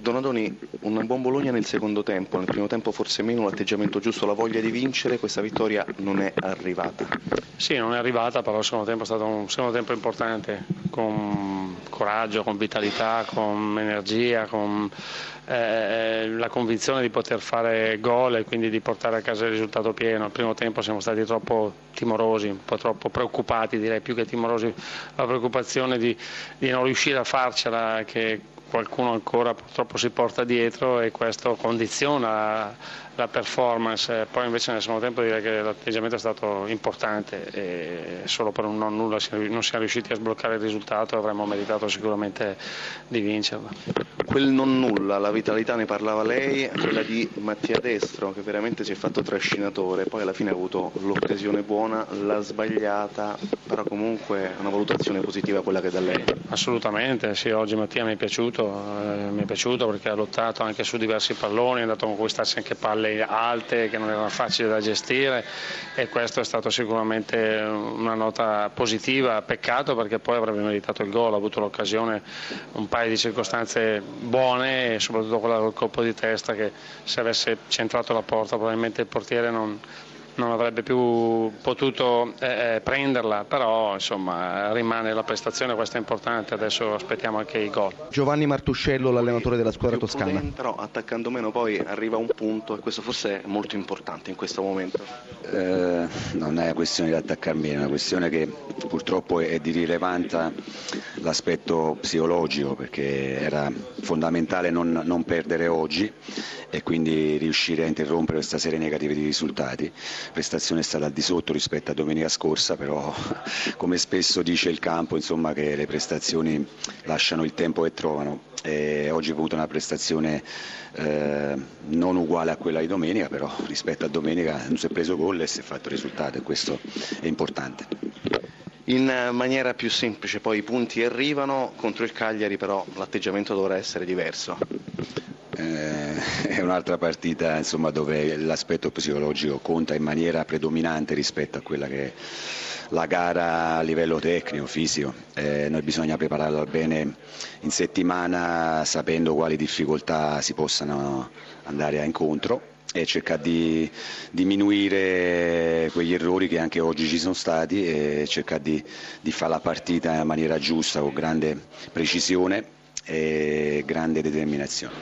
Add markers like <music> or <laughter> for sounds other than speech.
Donadoni, un buon Bologna nel secondo tempo, nel primo tempo forse meno, l'atteggiamento giusto, la voglia di vincere, questa vittoria non è arrivata. Sì, non è arrivata, però il secondo tempo è stato un secondo tempo importante, con coraggio, con vitalità, con energia, con eh, la convinzione di poter fare gol e quindi di portare a casa il risultato pieno. Al primo tempo siamo stati troppo timorosi, un po' troppo preoccupati, direi più che timorosi, la preoccupazione di, di non riuscire a farcela, che qualcuno ancora purtroppo si porta dietro e questo condiziona la performance, poi invece nel secondo tempo direi che l'atteggiamento è stato importante e solo per un non nulla non siamo riusciti a sbloccare il risultato e avremmo meritato sicuramente di vincerlo. Quel non nulla, la vitalità ne parlava lei, quella di Mattia Destro che veramente si è fatto trascinatore, poi alla fine ha avuto l'occasione buona, l'ha sbagliata, però comunque una valutazione positiva quella che da lei. Assolutamente, sì, oggi Mattia mi è piaciuto, eh, mi è piaciuto perché ha lottato anche su diversi palloni, è andato a conquistarsi anche palle alte che non erano facili da gestire e questo è stato sicuramente una nota positiva, peccato perché poi avrebbe meritato il gol, ha avuto l'occasione, un paio di circostanze buone e soprattutto quella del colpo di testa che se avesse centrato la porta probabilmente il portiere non, non avrebbe più potuto eh, eh, prenderla, però insomma rimane la prestazione, questo è importante, adesso aspettiamo anche i gol. Giovanni Martuscello, l'allenatore della squadra toscana. Però attaccando meno poi arriva un punto e questo forse è molto importante in questo momento. Eh, non è una questione di attaccare meno, è una questione che purtroppo è di rilevanza l'aspetto psicologico perché era fondamentale non, non perdere oggi e quindi riuscire a interrompere questa serie negativa di risultati prestazione è stata al di sotto rispetto a domenica scorsa, però <laughs> come spesso dice il campo insomma, che le prestazioni lasciano il tempo che trovano. E oggi ho avuto una prestazione eh, non uguale a quella di domenica, però rispetto a domenica non si è preso gol e si è fatto risultato e questo è importante. In maniera più semplice poi i punti arrivano, contro il Cagliari però l'atteggiamento dovrà essere diverso. Eh, <laughs> è un'altra partita insomma, dove l'aspetto psicologico conta in maniera predominante rispetto a quella che è la gara a livello tecnico, fisico. Eh, noi bisogna prepararla bene in settimana sapendo quali difficoltà si possano andare a incontro e cercare di diminuire quegli errori che anche oggi ci sono stati e cercare di, di fare la partita in maniera giusta, con grande precisione e grande determinazione.